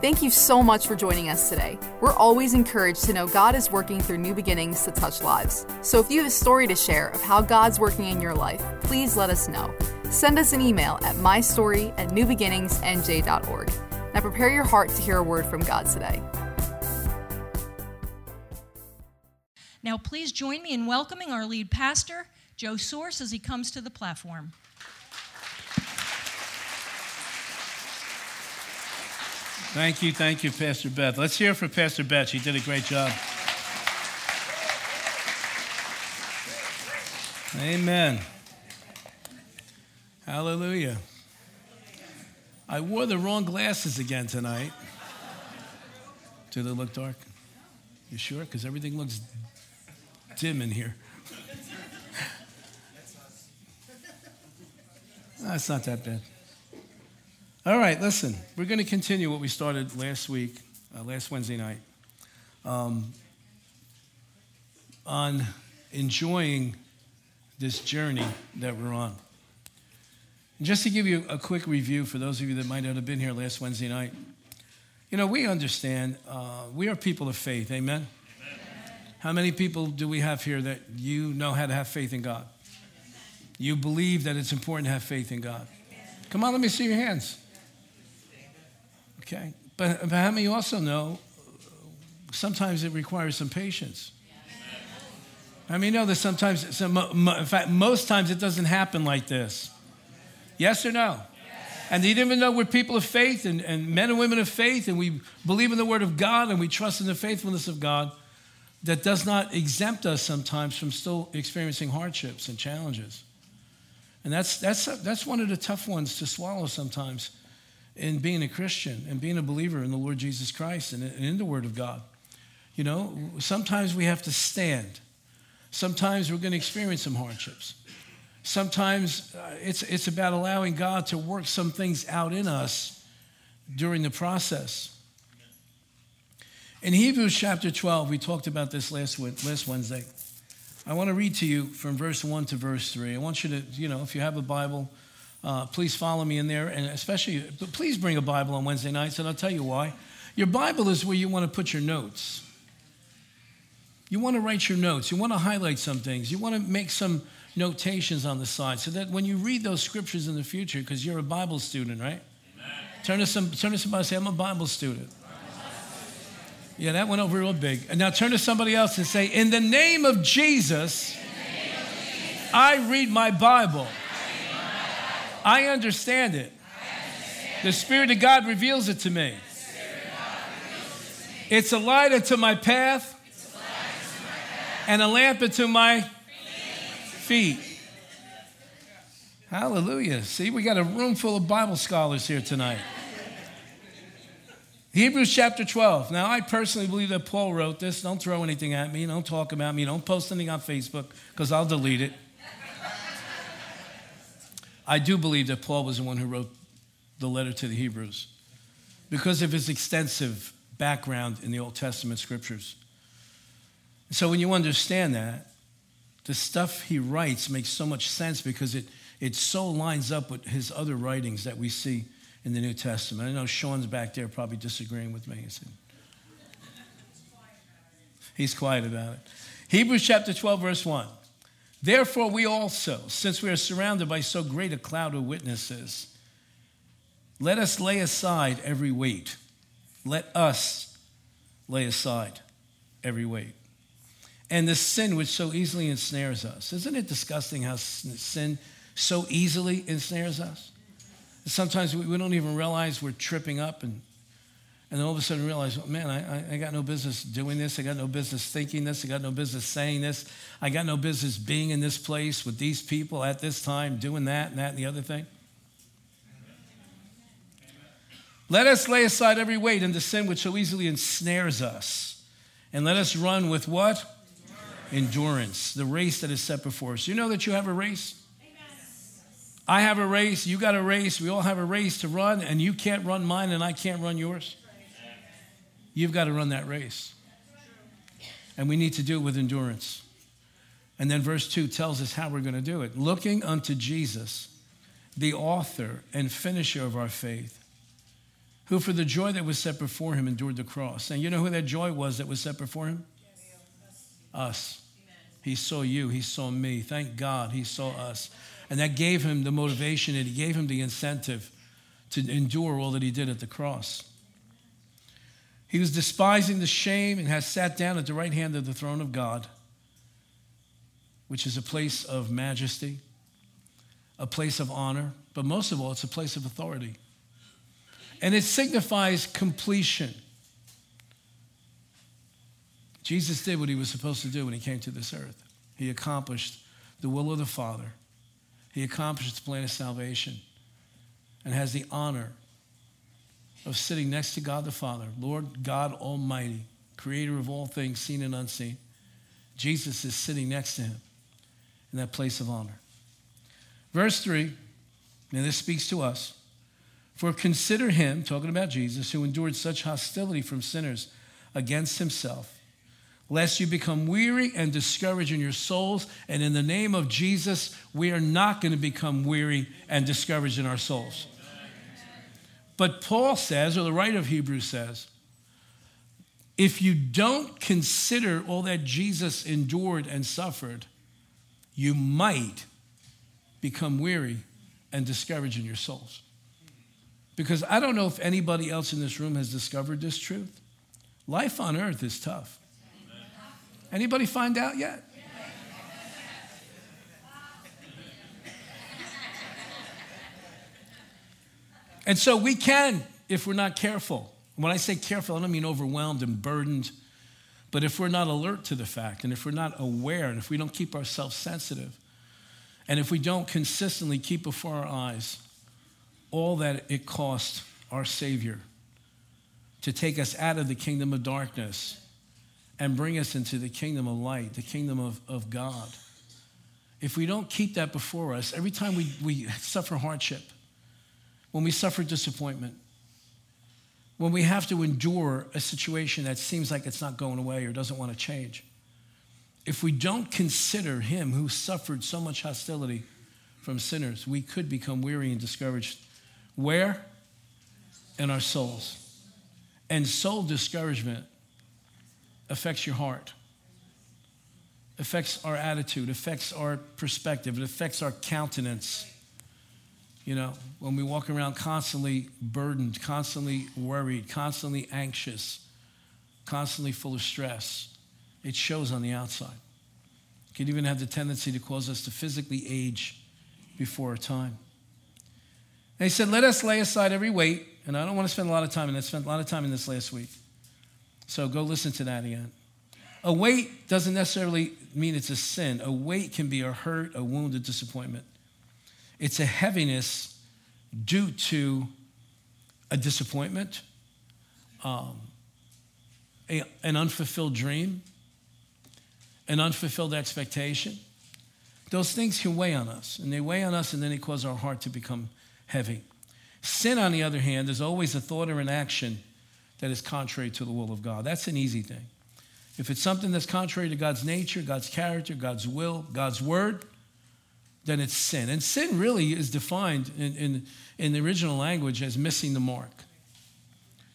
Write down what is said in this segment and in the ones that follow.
Thank you so much for joining us today. We're always encouraged to know God is working through new beginnings to touch lives. So if you have a story to share of how God's working in your life, please let us know. Send us an email at mystory at newbeginningsnj.org. Now prepare your heart to hear a word from God today. Now, please join me in welcoming our lead pastor, Joe Sorce, as he comes to the platform. Thank you, thank you, Pastor Beth. Let's hear for Pastor Beth. She did a great job. Amen. Hallelujah. I wore the wrong glasses again tonight. Do they look dark? You sure? Because everything looks dim in here. That's not that bad. All right, listen, we're going to continue what we started last week, uh, last Wednesday night, um, on enjoying this journey that we're on. And just to give you a quick review for those of you that might not have been here last Wednesday night, you know, we understand uh, we are people of faith, amen? amen? How many people do we have here that you know how to have faith in God? You believe that it's important to have faith in God. Come on, let me see your hands. Okay? But, but how many also know sometimes it requires some patience? I mean, you know that sometimes, some, in fact, most times it doesn't happen like this. Yes or no? And even though we're people of faith and, and men and women of faith, and we believe in the Word of God and we trust in the faithfulness of God, that does not exempt us sometimes from still experiencing hardships and challenges. And that's, that's, that's one of the tough ones to swallow sometimes in being a Christian and being a believer in the Lord Jesus Christ and in the Word of God. You know, sometimes we have to stand. Sometimes we're going to experience some hardships. Sometimes uh, it's, it's about allowing God to work some things out in us during the process. In Hebrews chapter 12, we talked about this last, last Wednesday. I want to read to you from verse 1 to verse 3. I want you to, you know, if you have a Bible, uh, please follow me in there, and especially, please bring a Bible on Wednesday nights, and I'll tell you why. Your Bible is where you want to put your notes. You want to write your notes. You want to highlight some things. You want to make some notations on the side so that when you read those scriptures in the future, because you're a Bible student, right? Amen. Turn to, some, turn to somebody and say, I'm a Bible student. Yeah, that went over real big. And now turn to somebody else and say, In the name of Jesus, name of Jesus I read my Bible. I understand it. The Spirit of God reveals it to me. It's a light unto my path and a lamp unto my feet. Hallelujah. See, we got a room full of Bible scholars here tonight. Hebrews chapter 12. Now, I personally believe that Paul wrote this. Don't throw anything at me. Don't talk about me. Don't post anything on Facebook because I'll delete it. I do believe that Paul was the one who wrote the letter to the Hebrews because of his extensive background in the Old Testament scriptures. So when you understand that, the stuff he writes makes so much sense because it, it so lines up with his other writings that we see in the New Testament. I know Sean's back there probably disagreeing with me. He's quiet about it. Hebrews chapter 12, verse 1. Therefore, we also, since we are surrounded by so great a cloud of witnesses, let us lay aside every weight. Let us lay aside every weight. And the sin which so easily ensnares us. Isn't it disgusting how sin so easily ensnares us? Sometimes we don't even realize we're tripping up and and then all of a sudden realize, oh, man, I, I got no business doing this. I got no business thinking this. I got no business saying this. I got no business being in this place with these people at this time, doing that and that and the other thing. Let us lay aside every weight and the sin which so easily ensnares us. And let us run with what? Endurance. Endurance. The race that is set before us. You know that you have a race? I have a race. You got a race. We all have a race to run, and you can't run mine, and I can't run yours. You've got to run that race. And we need to do it with endurance. And then verse 2 tells us how we're going to do it. Looking unto Jesus, the author and finisher of our faith, who for the joy that was set before him endured the cross. And you know who that joy was that was set before him? Us. He saw you, he saw me. Thank God he saw us. And that gave him the motivation and he gave him the incentive to endure all that he did at the cross. He was despising the shame and has sat down at the right hand of the throne of God, which is a place of majesty, a place of honor, but most of all, it's a place of authority and it signifies completion. Jesus did what he was supposed to do when he came to this earth. He accomplished the will of the Father, he accomplished the plan of salvation, and has the honor of sitting next to God the Father, Lord God Almighty, creator of all things seen and unseen. Jesus is sitting next to him in that place of honor. Verse 3, and this speaks to us. For consider him, talking about Jesus, who endured such hostility from sinners against himself, lest you become weary and discouraged in your souls. And in the name of Jesus, we are not going to become weary and discouraged in our souls. But Paul says, or the writer of Hebrews says, if you don't consider all that Jesus endured and suffered, you might become weary and discouraged in your souls. Because I don't know if anybody else in this room has discovered this truth. Life on earth is tough. Anybody find out yet? And so we can, if we're not careful. When I say careful, I don't mean overwhelmed and burdened, but if we're not alert to the fact, and if we're not aware, and if we don't keep ourselves sensitive, and if we don't consistently keep before our eyes all that it cost our Savior to take us out of the kingdom of darkness and bring us into the kingdom of light, the kingdom of, of God. If we don't keep that before us, every time we, we suffer hardship, when we suffer disappointment, when we have to endure a situation that seems like it's not going away or doesn't want to change, if we don't consider Him who suffered so much hostility from sinners, we could become weary and discouraged where? In our souls. And soul discouragement affects your heart, affects our attitude, affects our perspective, it affects our countenance. You know, when we walk around constantly burdened, constantly worried, constantly anxious, constantly full of stress, it shows on the outside. It can even have the tendency to cause us to physically age before our time. And he said, Let us lay aside every weight. And I don't want to spend a lot of time in this. I spent a lot of time in this last week. So go listen to that again. A weight doesn't necessarily mean it's a sin. A weight can be a hurt, a wound, a disappointment. It's a heaviness due to a disappointment, um, a, an unfulfilled dream, an unfulfilled expectation. Those things can weigh on us, and they weigh on us, and then they cause our heart to become heavy. Sin, on the other hand, is always a thought or an action that is contrary to the will of God. That's an easy thing. If it's something that's contrary to God's nature, God's character, God's will, God's word, then it's sin. And sin really is defined in, in, in the original language as missing the mark.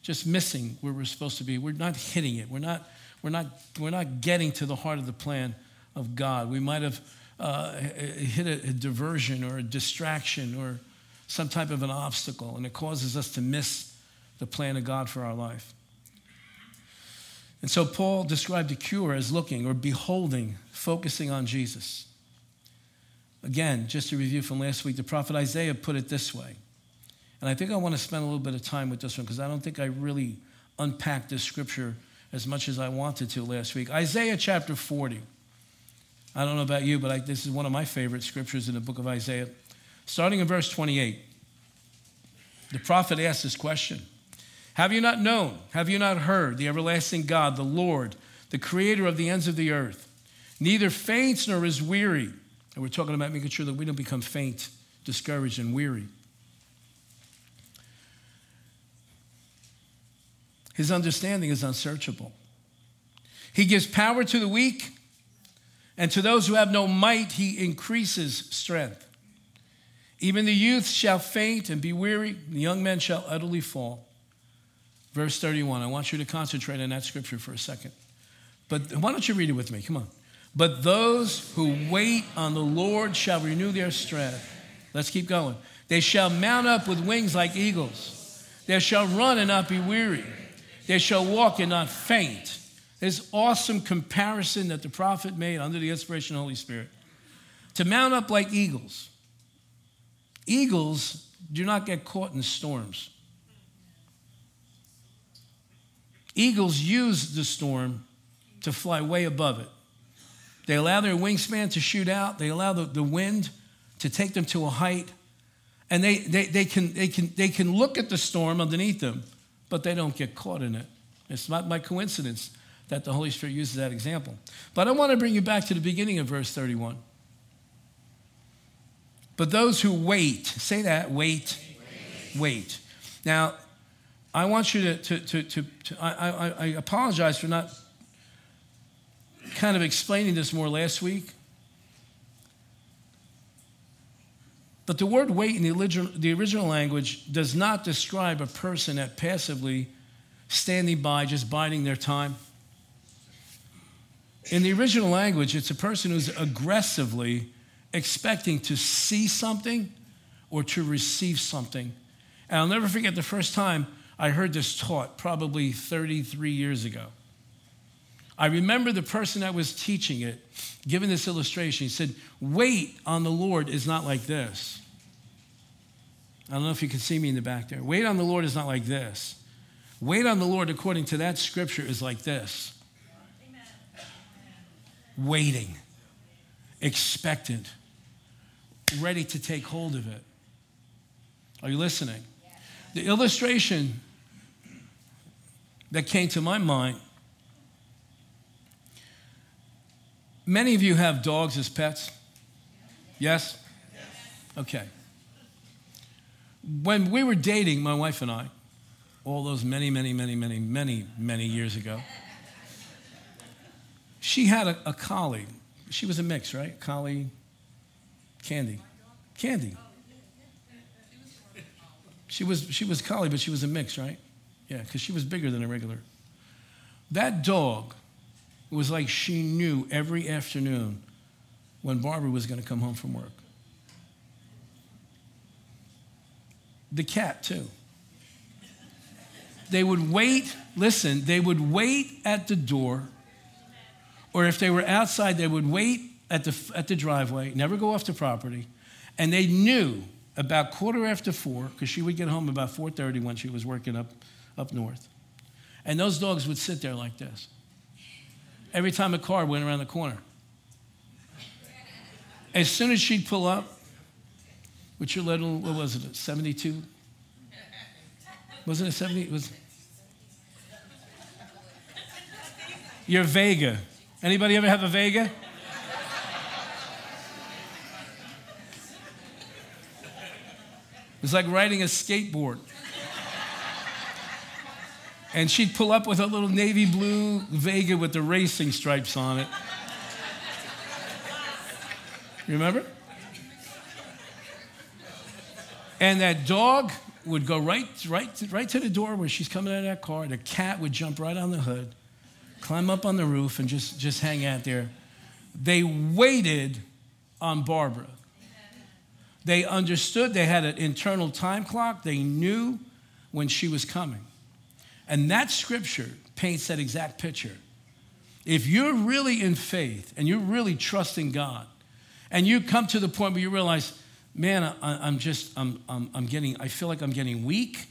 Just missing where we're supposed to be. We're not hitting it. We're not, we're not, we're not getting to the heart of the plan of God. We might have uh, hit a, a diversion or a distraction or some type of an obstacle, and it causes us to miss the plan of God for our life. And so Paul described the cure as looking or beholding, focusing on Jesus. Again, just a review from last week, the prophet Isaiah put it this way. And I think I want to spend a little bit of time with this one because I don't think I really unpacked this scripture as much as I wanted to last week. Isaiah chapter 40. I don't know about you, but I, this is one of my favorite scriptures in the book of Isaiah. Starting in verse 28, the prophet asks this question Have you not known? Have you not heard the everlasting God, the Lord, the creator of the ends of the earth? Neither faints nor is weary. And we're talking about making sure that we don't become faint, discouraged, and weary. His understanding is unsearchable. He gives power to the weak, and to those who have no might, he increases strength. Even the youth shall faint and be weary, the young men shall utterly fall. verse 31. I want you to concentrate on that scripture for a second. But why don't you read it with me? Come on. But those who wait on the Lord shall renew their strength. Let's keep going. They shall mount up with wings like eagles. They shall run and not be weary. They shall walk and not faint. This awesome comparison that the prophet made under the inspiration of the Holy Spirit. To mount up like eagles. Eagles do not get caught in storms. Eagles use the storm to fly way above it. They allow their wingspan to shoot out, they allow the, the wind to take them to a height, and they, they, they, can, they, can, they can look at the storm underneath them, but they don't get caught in it. It's not by coincidence that the Holy Spirit uses that example. But I want to bring you back to the beginning of verse 31. But those who wait, say that, wait, wait. wait. Now, I want you to, to, to, to, to I, I, I apologize for not kind of explaining this more last week. But the word wait in the original, the original language does not describe a person that passively standing by, just biding their time. In the original language, it's a person who's aggressively expecting to see something or to receive something. And I'll never forget the first time I heard this taught, probably 33 years ago. I remember the person that was teaching it giving this illustration. He said, Wait on the Lord is not like this. I don't know if you can see me in the back there. Wait on the Lord is not like this. Wait on the Lord, according to that scripture, is like this waiting, expectant, ready to take hold of it. Are you listening? The illustration that came to my mind many of you have dogs as pets? Yes? Okay. When we were dating, my wife and I, all those many, many, many, many, many, many years ago, she had a, a collie. She was a mix, right? Collie, Candy. Candy. She was, she was collie, but she was a mix, right? Yeah, because she was bigger than a regular. That dog was like she knew every afternoon when Barbara was going to come home from work. The cat, too. They would wait, listen, they would wait at the door, or if they were outside, they would wait at the, at the driveway, never go off the property, and they knew about quarter after four, because she would get home about 4.30 when she was working up, up north. And those dogs would sit there like this every time a car went around the corner. As soon as she'd pull up, with your little, what was it, 72? Wasn't it 70? It was your Vega. Anybody ever have a Vega? It's like riding a skateboard. And she'd pull up with a little navy blue Vega with the racing stripes on it. You Remember? And that dog would go right, right, right to the door where she's coming out of that car. The cat would jump right on the hood, climb up on the roof, and just, just hang out there. They waited on Barbara. They understood, they had an internal time clock, they knew when she was coming. And that scripture paints that exact picture. If you're really in faith and you're really trusting God, and you come to the point where you realize, man, I, am just, I'm, I'm, I'm getting, I feel like I'm getting weak.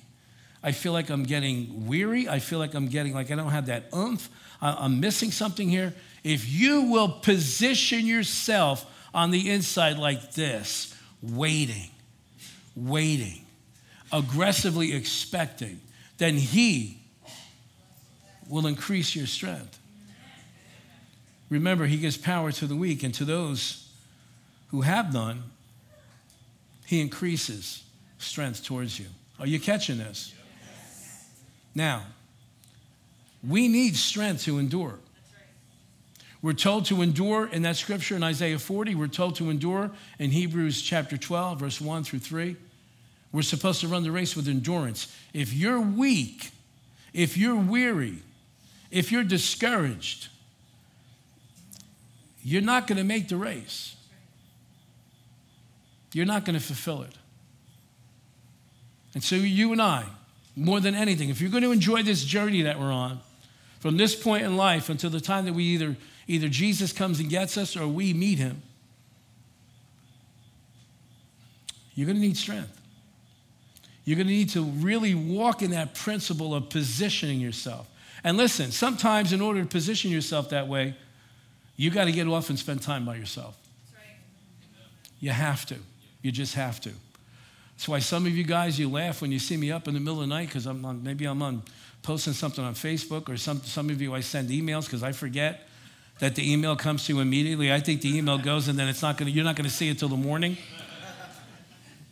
I feel like I'm getting weary. I feel like I'm getting, like I don't have that oomph. I'm missing something here. If you will position yourself on the inside like this, waiting, waiting, aggressively expecting, then He will increase your strength. Remember, He gives power to the weak, and to those who have none, He increases strength towards you. Are you catching this? Now, we need strength to endure. We're told to endure in that scripture in Isaiah 40. We're told to endure in Hebrews chapter 12, verse 1 through 3. We're supposed to run the race with endurance. If you're weak if you're weary, if you're discouraged, you're not going to make the race. You're not going to fulfill it. And so, you and I, more than anything, if you're going to enjoy this journey that we're on, from this point in life until the time that we either, either Jesus comes and gets us or we meet him, you're going to need strength. You're going to need to really walk in that principle of positioning yourself. And listen, sometimes in order to position yourself that way, you got to get off and spend time by yourself. You have to. You just have to. That's why some of you guys, you laugh when you see me up in the middle of the night because I'm on, maybe I'm on posting something on Facebook or some, some of you I send emails because I forget that the email comes to you immediately. I think the email goes and then it's not to, you're not going to see it till the morning.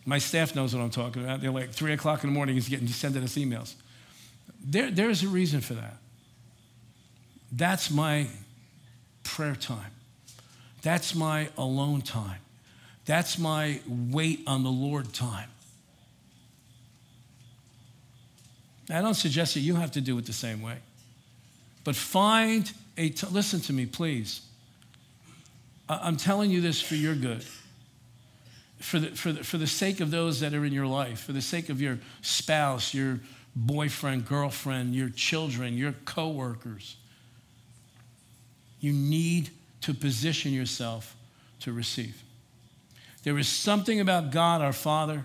My staff knows what I'm talking about. They're like three o'clock in the morning, he's getting sending us emails. There, there's a reason for that. That's my prayer time. That's my alone time. That's my wait on the Lord time. I don't suggest that you have to do it the same way. But find a, t- listen to me, please. I- I'm telling you this for your good. For the, for, the, for the sake of those that are in your life, for the sake of your spouse, your boyfriend, girlfriend, your children, your coworkers. You need to position yourself to receive. There is something about God our Father.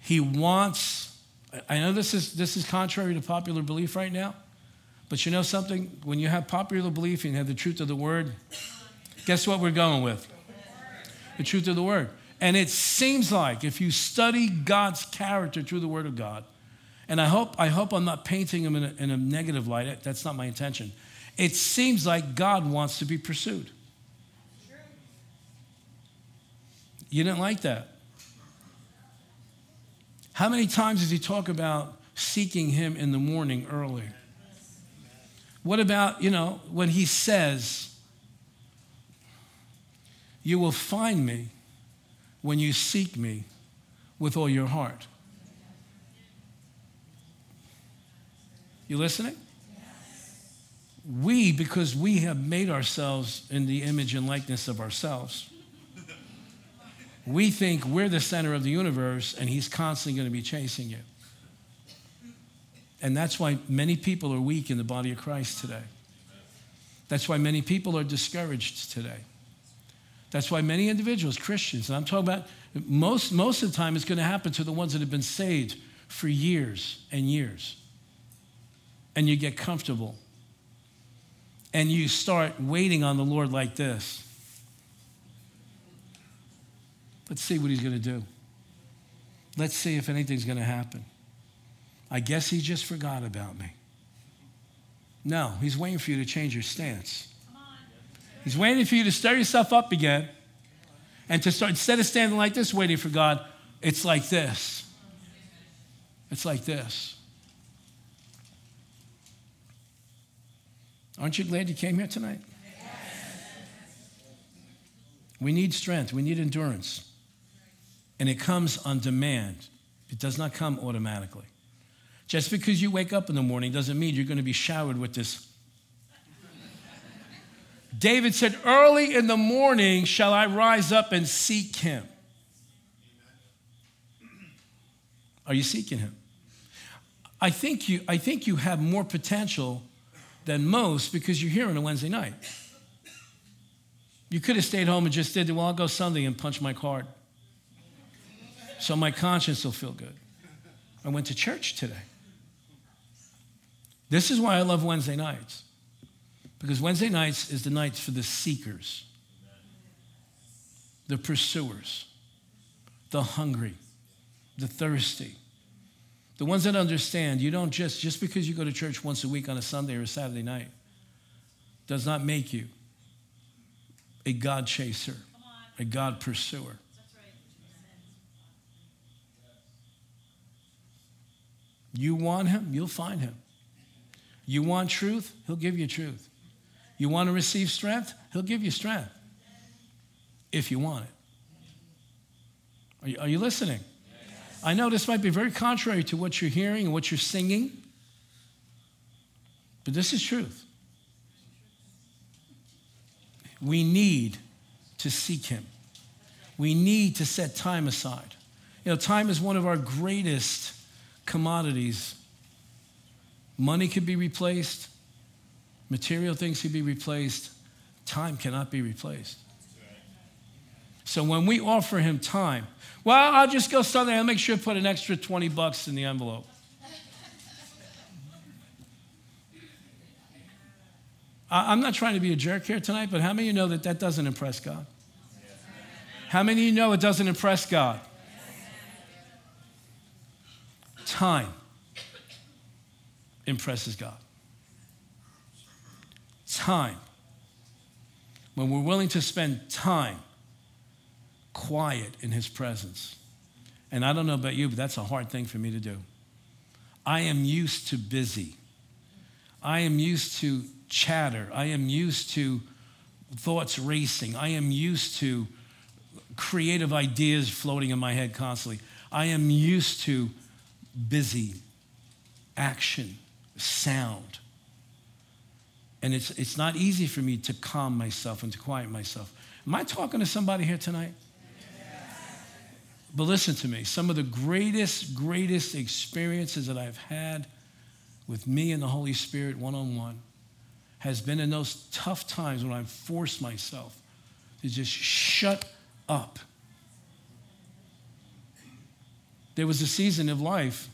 He wants, I know this is, this is contrary to popular belief right now, but you know something? When you have popular belief and you have the truth of the word, guess what we're going with? The truth of the word. And it seems like if you study God's character through the word of God, and I hope, I hope I'm not painting him in a, in a negative light. That's not my intention. It seems like God wants to be pursued. You didn't like that. How many times does he talk about seeking him in the morning early? What about, you know, when he says, You will find me when you seek me with all your heart? You listening? We, because we have made ourselves in the image and likeness of ourselves, we think we're the center of the universe and he's constantly going to be chasing you. And that's why many people are weak in the body of Christ today. That's why many people are discouraged today. That's why many individuals, Christians, and I'm talking about most, most of the time, it's going to happen to the ones that have been saved for years and years and you get comfortable and you start waiting on the Lord like this. Let's see what he's going to do. Let's see if anything's going to happen. I guess he just forgot about me. No, he's waiting for you to change your stance. He's waiting for you to stir yourself up again and to start, instead of standing like this waiting for God, it's like this. It's like this. Aren't you glad you came here tonight? We need strength, we need endurance. And it comes on demand, it does not come automatically. Just because you wake up in the morning doesn't mean you're going to be showered with this. David said, Early in the morning shall I rise up and seek him. Are you seeking him? I think you, I think you have more potential than most because you're here on a Wednesday night. You could have stayed home and just did, well, I'll go Sunday and punch my card. So my conscience will feel good. I went to church today. This is why I love Wednesday nights. Because Wednesday nights is the nights for the seekers, the pursuers, the hungry, the thirsty, the ones that understand you don't just, just because you go to church once a week on a Sunday or a Saturday night, does not make you a God chaser, a God pursuer. You want him, you'll find him. You want truth, he'll give you truth. You want to receive strength, he'll give you strength if you want it. Are you, are you listening? I know this might be very contrary to what you're hearing and what you're singing, but this is truth. We need to seek Him. We need to set time aside. You know, time is one of our greatest commodities. Money could be replaced, material things could be replaced, time cannot be replaced. So when we offer him time, well, I'll just go Sunday, I'll make sure to put an extra 20 bucks in the envelope. I'm not trying to be a jerk here tonight, but how many of you know that that doesn't impress God? How many of you know it doesn't impress God? Time impresses God. Time. When we're willing to spend time quiet in His presence. And I don't know about you, but that's a hard thing for me to do. I am used to busy. I am used to chatter. I am used to thoughts racing. I am used to creative ideas floating in my head constantly. I am used to busy action, sound. And it's, it's not easy for me to calm myself and to quiet myself. Am I talking to somebody here tonight? But listen to me. Some of the greatest, greatest experiences that I've had with me and the Holy Spirit one on one has been in those tough times when I've forced myself to just shut up. There was a season of life,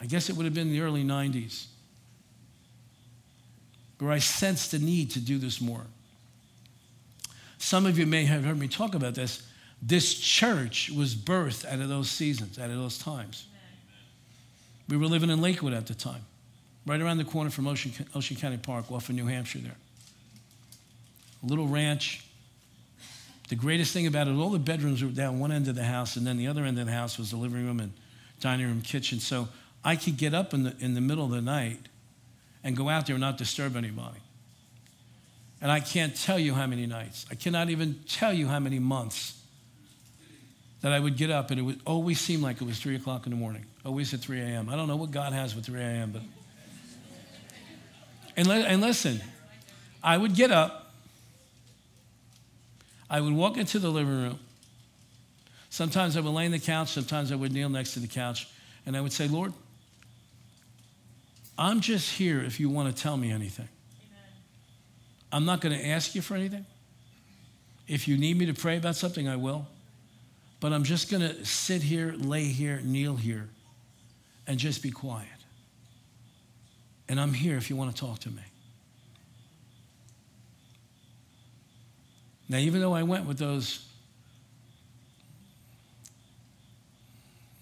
I guess it would have been the early 90s, where I sensed the need to do this more. Some of you may have heard me talk about this. This church was birthed out of those seasons, out of those times. We were living in Lakewood at the time right around the corner from Ocean, Ocean County Park off of New Hampshire there. A little ranch. The greatest thing about it, all the bedrooms were down one end of the house, and then the other end of the house was the living room and dining room, kitchen. So I could get up in the, in the middle of the night and go out there and not disturb anybody. And I can't tell you how many nights, I cannot even tell you how many months that I would get up and it would always seem like it was 3 o'clock in the morning, always at 3 a.m. I don't know what God has with 3 a.m., but and, and listen, I would get up, I would walk into the living room. Sometimes I would lay on the couch, sometimes I would kneel next to the couch, and I would say, Lord, I'm just here if you want to tell me anything. I'm not going to ask you for anything. If you need me to pray about something, I will. But I'm just going to sit here, lay here, kneel here, and just be quiet. And I'm here if you want to talk to me. Now, even though I went with those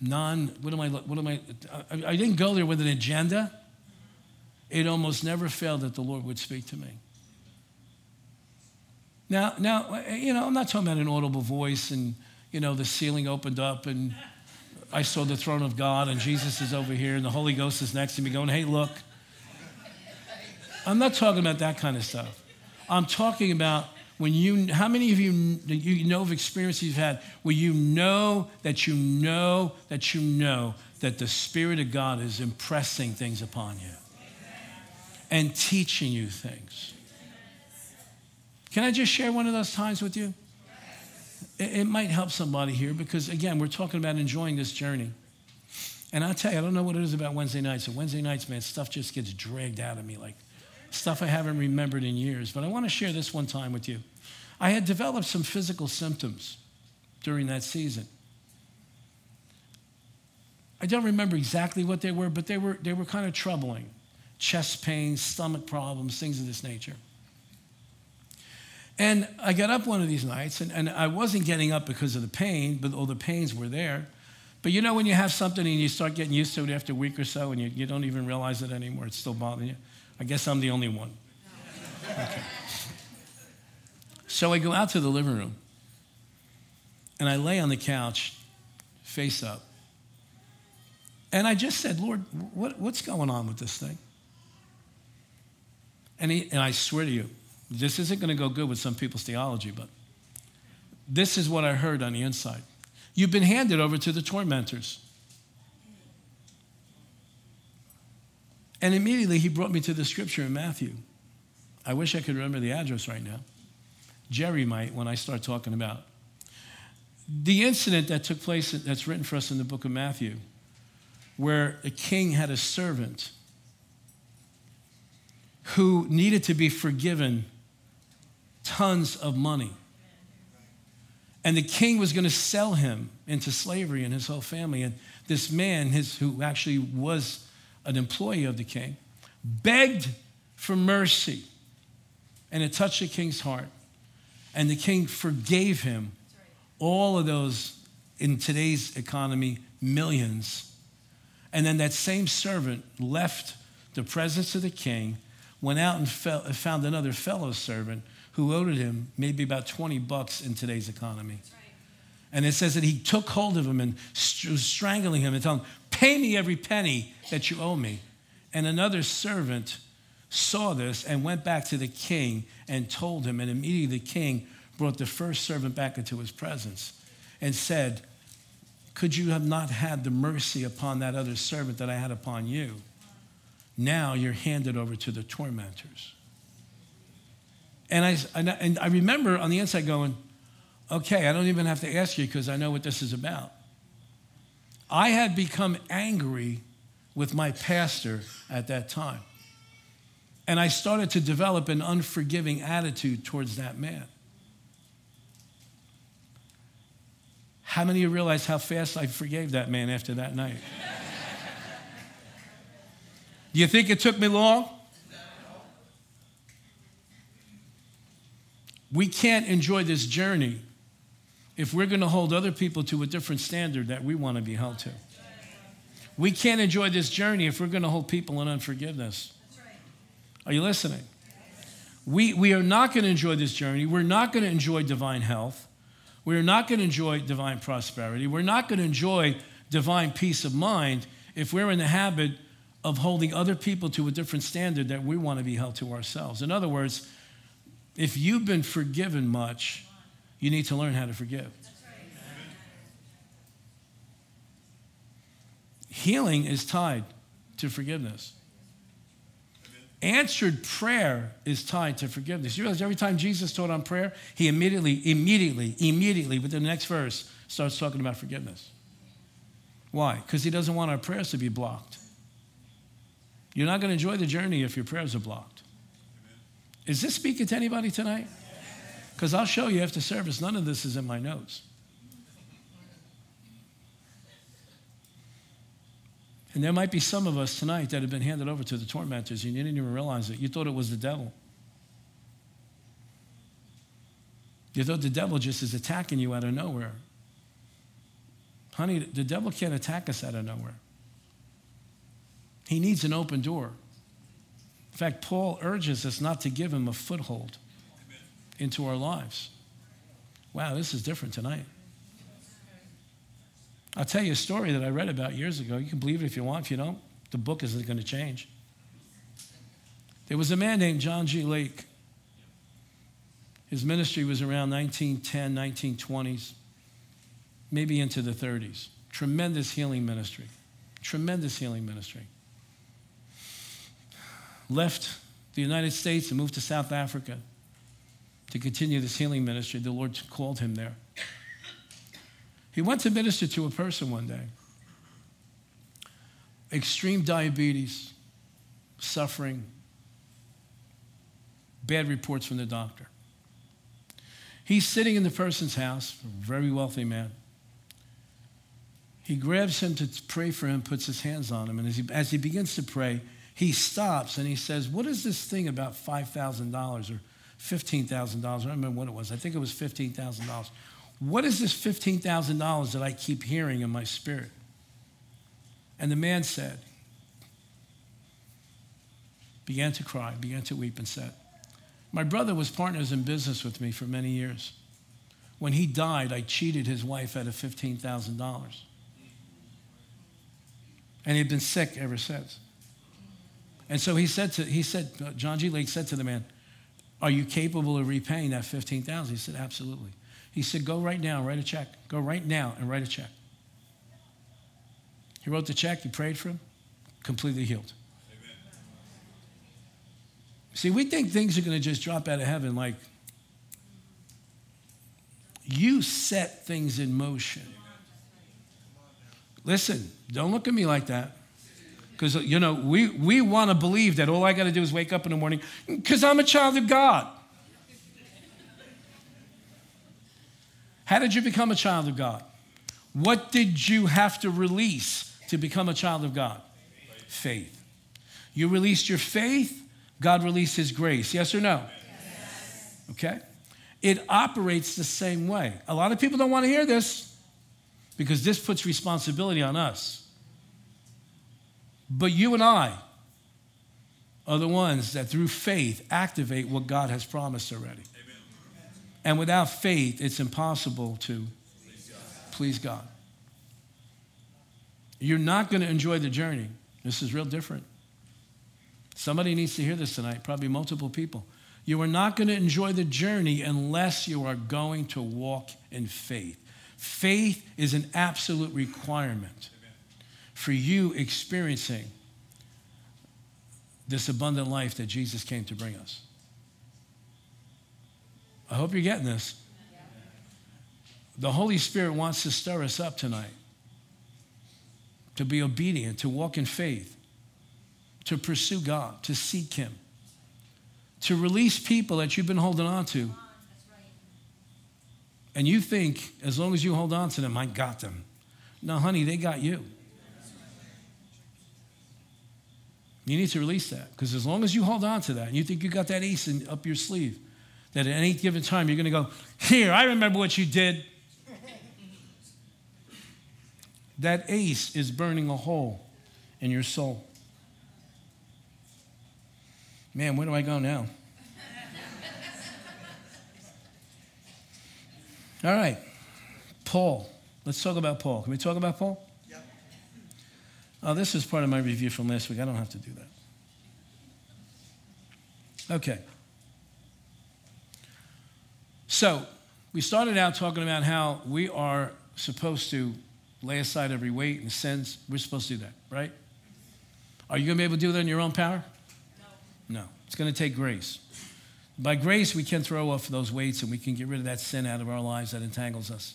non, what am I, what am I, I, I didn't go there with an agenda. It almost never failed that the Lord would speak to me. Now, now, you know, I'm not talking about an audible voice and, you know, the ceiling opened up and I saw the throne of God and Jesus is over here and the Holy Ghost is next to me going, hey, look. I'm not talking about that kind of stuff. I'm talking about when you, how many of you, you know of experiences you've had where you know that you know that you know that the Spirit of God is impressing things upon you and teaching you things? Can I just share one of those times with you? It, might help somebody here because, again, we're talking about enjoying this journey. And I'll tell you, I don't know what it is about Wednesday nights. So Wednesday nights, man, stuff just gets dragged out of me like stuff I haven't remembered in years. But I want to share this one time with you. I had developed some physical symptoms during that season. I don't remember exactly what they were, but they were, they were kind of troubling chest pains, stomach problems, things of this nature. And I got up one of these nights, and, and I wasn't getting up because of the pain, but all the pains were there. But you know, when you have something and you start getting used to it after a week or so, and you, you don't even realize it anymore, it's still bothering you. I guess I'm the only one. Okay. So I go out to the living room and I lay on the couch, face up. And I just said, Lord, what, what's going on with this thing? And, he, and I swear to you, this isn't going to go good with some people's theology, but this is what I heard on the inside. You've been handed over to the tormentors. And immediately he brought me to the scripture in Matthew. I wish I could remember the address right now. Jerry might when I start talking about the incident that took place that's written for us in the book of Matthew, where a king had a servant who needed to be forgiven tons of money. And the king was going to sell him into slavery and his whole family. And this man, his, who actually was an employee of the king, begged for mercy. And it touched the king's heart. And the king forgave him all of those, in today's economy, millions. And then that same servant left the presence of the king, went out and found another fellow servant who owed him maybe about 20 bucks in today's economy. And it says that he took hold of him and was strangling him and telling him, Pay me every penny that you owe me. And another servant saw this and went back to the king and told him. And immediately the king brought the first servant back into his presence and said, Could you have not had the mercy upon that other servant that I had upon you? Now you're handed over to the tormentors. And I, and I remember on the inside going, okay, I don't even have to ask you because I know what this is about. I had become angry with my pastor at that time. And I started to develop an unforgiving attitude towards that man. How many of you realize how fast I forgave that man after that night? Do you think it took me long? We can't enjoy this journey if we're going to hold other people to a different standard that we want to be held to. We can't enjoy this journey if we're going to hold people in unforgiveness. Are you listening? We, we are not going to enjoy this journey. We're not going to enjoy divine health. We're not going to enjoy divine prosperity. We're not going to enjoy divine peace of mind if we're in the habit of holding other people to a different standard that we want to be held to ourselves. In other words, if you've been forgiven much, you need to learn how to forgive. Healing is tied to forgiveness. Answered prayer is tied to forgiveness. You realize every time Jesus taught on prayer, he immediately, immediately, immediately, with the next verse, starts talking about forgiveness. Why? Because he doesn't want our prayers to be blocked. You're not going to enjoy the journey if your prayers are blocked. Is this speaking to anybody tonight? Because I'll show you after service, none of this is in my notes. And there might be some of us tonight that have been handed over to the tormentors and you didn't even realize it. You thought it was the devil. You thought the devil just is attacking you out of nowhere. Honey, the devil can't attack us out of nowhere. He needs an open door. In fact, Paul urges us not to give him a foothold into our lives. Wow, this is different tonight. I'll tell you a story that I read about years ago. You can believe it if you want. If you don't, the book isn't going to change. There was a man named John G. Lake. His ministry was around 1910, 1920s, maybe into the 30s. Tremendous healing ministry. Tremendous healing ministry. Left the United States and moved to South Africa to continue this healing ministry. The Lord called him there. He went to minister to a person one day. Extreme diabetes, suffering, bad reports from the doctor. He's sitting in the person's house, a very wealthy man. He grabs him to pray for him, puts his hands on him, and as he, as he begins to pray, he stops and he says, What is this thing about $5,000 or $15,000. I don't remember what it was. I think it was $15,000. What is this $15,000 that I keep hearing in my spirit? And the man said, began to cry, began to weep, and said, My brother was partners in business with me for many years. When he died, I cheated his wife out of $15,000. And he'd been sick ever since. And so he said to, he said, uh, John G. Lake said to the man, are you capable of repaying that 15000 He said, Absolutely. He said, Go right now, write a check. Go right now and write a check. He wrote the check, he prayed for him, completely healed. Amen. See, we think things are going to just drop out of heaven like you set things in motion. Listen, don't look at me like that. Because, you know, we, we want to believe that all I got to do is wake up in the morning because I'm a child of God. How did you become a child of God? What did you have to release to become a child of God? Faith. You released your faith, God released His grace. Yes or no? Yes. Okay? It operates the same way. A lot of people don't want to hear this because this puts responsibility on us. But you and I are the ones that through faith activate what God has promised already. Amen. And without faith, it's impossible to please God. please God. You're not going to enjoy the journey. This is real different. Somebody needs to hear this tonight, probably multiple people. You are not going to enjoy the journey unless you are going to walk in faith. Faith is an absolute requirement for you experiencing this abundant life that Jesus came to bring us. I hope you're getting this. The Holy Spirit wants to stir us up tonight to be obedient, to walk in faith, to pursue God, to seek Him, to release people that you've been holding on to. And you think, as long as you hold on to them, I got them. No, honey, they got you. You need to release that because as long as you hold on to that and you think you got that ace in, up your sleeve, that at any given time you're going to go, Here, I remember what you did. that ace is burning a hole in your soul. Man, where do I go now? All right, Paul. Let's talk about Paul. Can we talk about Paul? Oh, this is part of my review from last week. I don't have to do that. Okay. So, we started out talking about how we are supposed to lay aside every weight and sins. We're supposed to do that, right? Are you going to be able to do that in your own power? No. No. It's going to take grace. By grace, we can throw off those weights and we can get rid of that sin out of our lives that entangles us.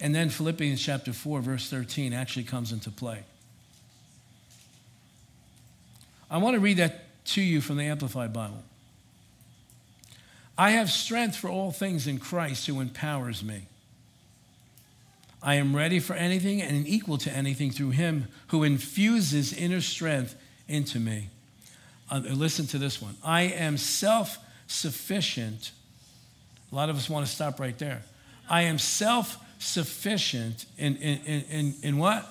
And then Philippians chapter 4, verse 13 actually comes into play. I want to read that to you from the Amplified Bible. I have strength for all things in Christ who empowers me. I am ready for anything and equal to anything through him who infuses inner strength into me. Uh, listen to this one. I am self sufficient. A lot of us want to stop right there. I am self sufficient in, in, in, in, what?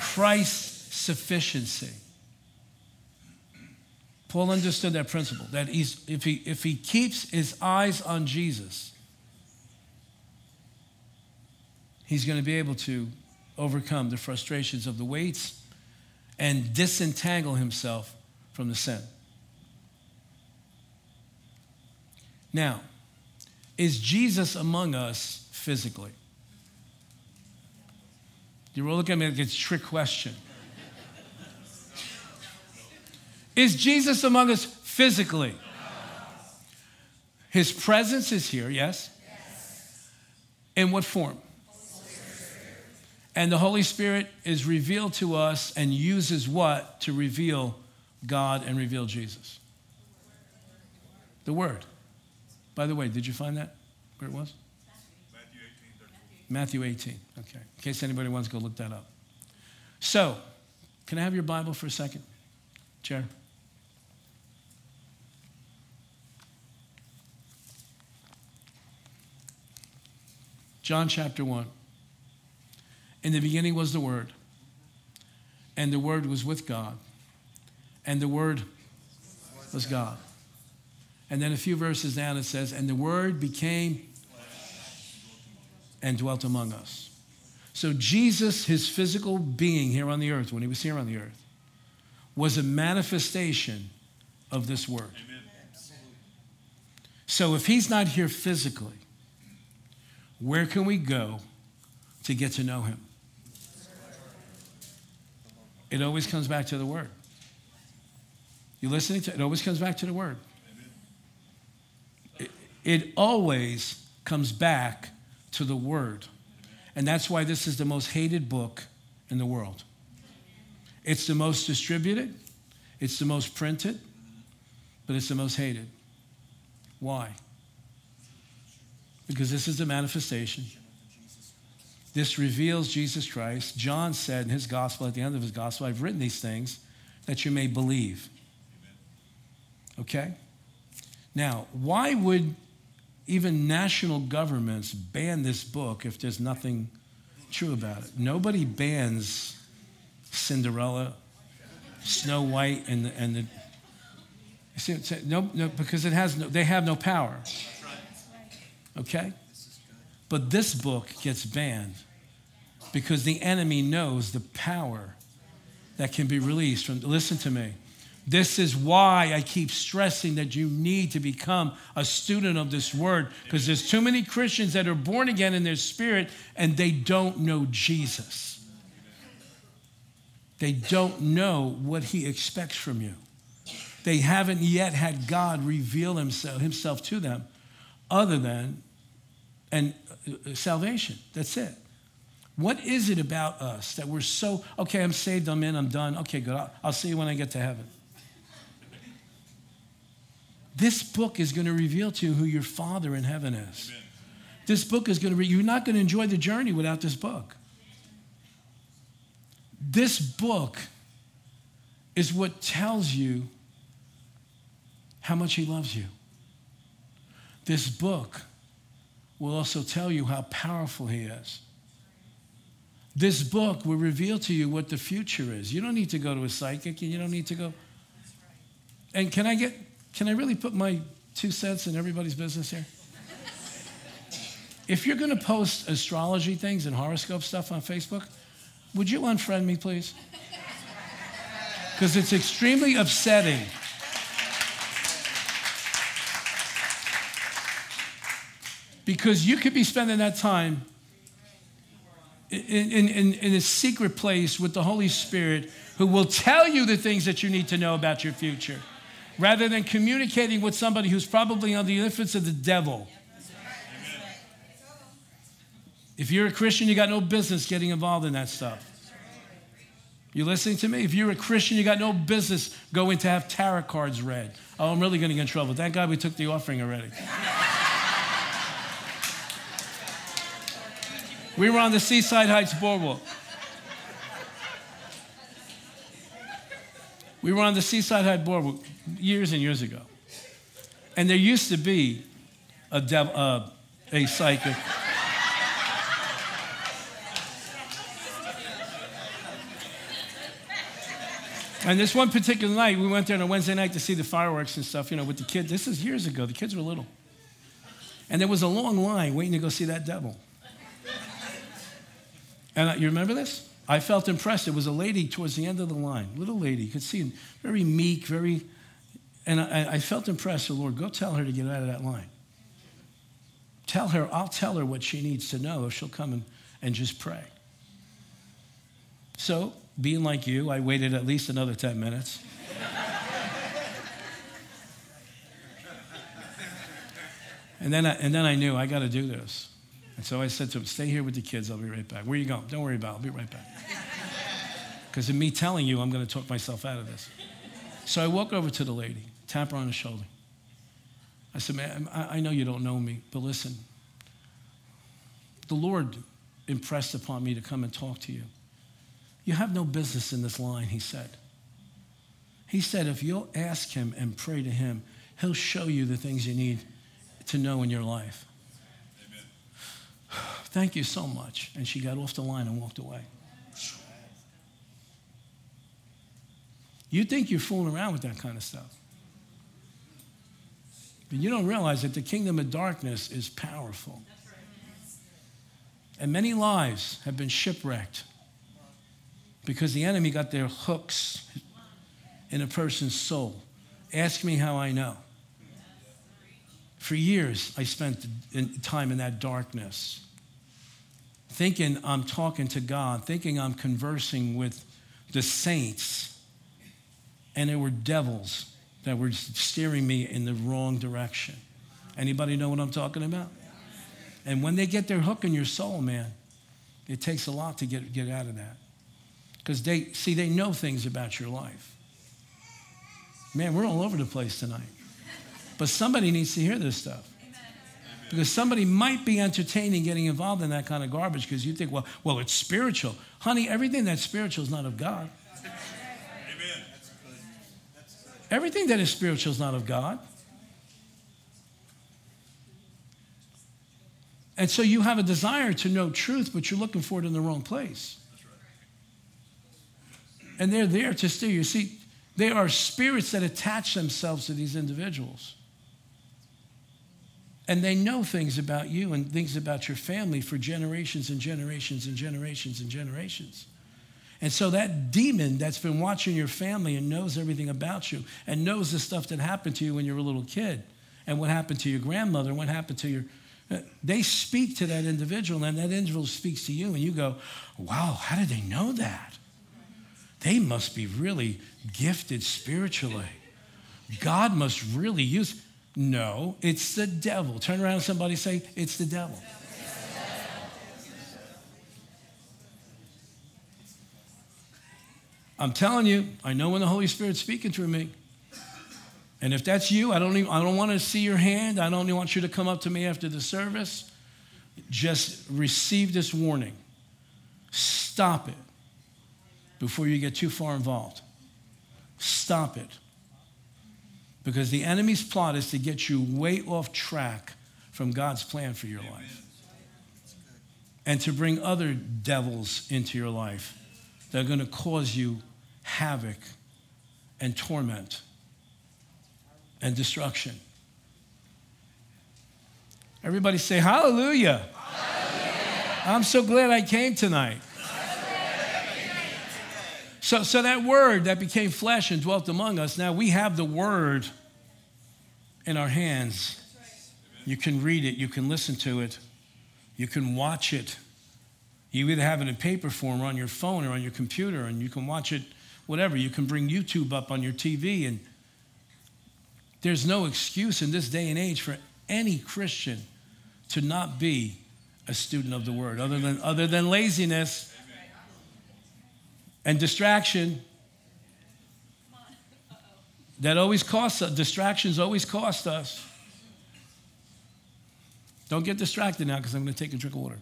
Christ's sufficiency. Paul understood that principle that he's, if, he, if he keeps his eyes on Jesus, he's going to be able to overcome the frustrations of the weights and disentangle himself from the sin. Now, is Jesus among us physically? You all look at me like it's a trick question. Is Jesus among us physically? His presence is here, yes? yes. In what form? And the Holy Spirit is revealed to us and uses what to reveal God and reveal Jesus? The Word. By the way, did you find that where it was? Matthew 18. Okay. In case anybody wants to go look that up. So, can I have your Bible for a second? Chair. John chapter 1. In the beginning was the Word, and the Word was with God, and the Word was God. And then a few verses down it says, And the Word became and dwelt among us. So, Jesus, his physical being here on the earth, when he was here on the earth, was a manifestation of this word. Amen. So if he's not here physically, where can we go to get to know him? It always comes back to the word. You listening to it? always comes back to the word. It, it always comes back to the word. And that's why this is the most hated book in the world. It's the most distributed, it's the most printed, but it's the most hated. Why? Because this is the manifestation. This reveals Jesus Christ. John said in his gospel, at the end of his gospel, I've written these things that you may believe. Okay? Now, why would even national governments ban this book if there's nothing true about it? Nobody bans Cinderella, Snow White, and the, and the see, no, no, because it has no, they have no power. Okay? But this book gets banned because the enemy knows the power that can be released from. Listen to me. This is why I keep stressing that you need to become a student of this word because there's too many Christians that are born again in their spirit and they don't know Jesus. They don't know what he expects from you. They haven't yet had God reveal himself, himself to them other than and uh, salvation. That's it. What is it about us that we're so, okay, I'm saved, I'm in, I'm done. Okay, good. I'll, I'll see you when I get to heaven. This book is going to reveal to you who your Father in heaven is. Amen. This book is going to, re- you're not going to enjoy the journey without this book. This book is what tells you how much He loves you. This book will also tell you how powerful He is. This book will reveal to you what the future is. You don't need to go to a psychic and you don't need to go. And can I get, can I really put my two cents in everybody's business here? If you're going to post astrology things and horoscope stuff on Facebook, would you unfriend me, please? Because it's extremely upsetting. Because you could be spending that time in, in, in a secret place with the Holy Spirit who will tell you the things that you need to know about your future rather than communicating with somebody who's probably under the influence of the devil. If you're a Christian, you got no business getting involved in that stuff. You listening to me? If you're a Christian, you got no business going to have tarot cards read. Oh, I'm really going to get in trouble. Thank God we took the offering already. We were on the Seaside Heights Boardwalk. We were on the Seaside Heights Boardwalk years and years ago. And there used to be a, dev, uh, a psychic. And this one particular night, we went there on a Wednesday night to see the fireworks and stuff, you know, with the kids. This is years ago. The kids were little. And there was a long line waiting to go see that devil. And you remember this? I felt impressed. It was a lady towards the end of the line, little lady. You could see, very meek, very. And I, I felt impressed. The Lord, go tell her to get out of that line. Tell her, I'll tell her what she needs to know if she'll come and, and just pray. So, being like you, I waited at least another 10 minutes. and, then I, and then I knew I got to do this. And so I said to him, Stay here with the kids. I'll be right back. Where are you going? Don't worry about it. I'll be right back. Because in me telling you, I'm going to talk myself out of this. So I walk over to the lady, tap her on the shoulder. I said, Man, I know you don't know me, but listen. The Lord impressed upon me to come and talk to you. You have no business in this line, he said. He said, if you'll ask him and pray to him, he'll show you the things you need to know in your life. Thank you so much. And she got off the line and walked away. You think you're fooling around with that kind of stuff. But you don't realize that the kingdom of darkness is powerful. And many lives have been shipwrecked because the enemy got their hooks in a person's soul. Ask me how I know. For years, I spent time in that darkness, thinking I'm talking to God, thinking I'm conversing with the saints, and there were devils that were steering me in the wrong direction. Anybody know what I'm talking about? And when they get their hook in your soul, man, it takes a lot to get, get out of that. Because they, see, they know things about your life. Man, we're all over the place tonight. But somebody needs to hear this stuff. Because somebody might be entertaining getting involved in that kind of garbage because you think, well, well, it's spiritual. Honey, everything that's spiritual is not of God. Everything that is spiritual is not of God. And so you have a desire to know truth, but you're looking for it in the wrong place. And they're there to steer you. See, they are spirits that attach themselves to these individuals. And they know things about you and things about your family for generations and generations and generations and generations. And so that demon that's been watching your family and knows everything about you and knows the stuff that happened to you when you were a little kid and what happened to your grandmother and what happened to your uh, they speak to that individual and that individual speaks to you and you go wow how did they know that they must be really gifted spiritually god must really use no it's the devil turn around somebody say it's the devil I'm telling you, I know when the Holy Spirit's speaking through me. And if that's you, I don't, even, I don't want to see your hand. I don't want you to come up to me after the service. Just receive this warning. Stop it before you get too far involved. Stop it. Because the enemy's plot is to get you way off track from God's plan for your life and to bring other devils into your life that are going to cause you havoc and torment and destruction. Everybody say hallelujah. hallelujah. I'm so glad I came tonight. So, so that word that became flesh and dwelt among us, now we have the word in our hands. You can read it, you can listen to it, you can watch it. You either have it in paper form or on your phone or on your computer, and you can watch it, whatever. You can bring YouTube up on your TV. And there's no excuse in this day and age for any Christian to not be a student of the word, other than, other than laziness and distraction. That always costs us. Distractions always cost us. Don't get distracted now because I'm going to take a drink of water.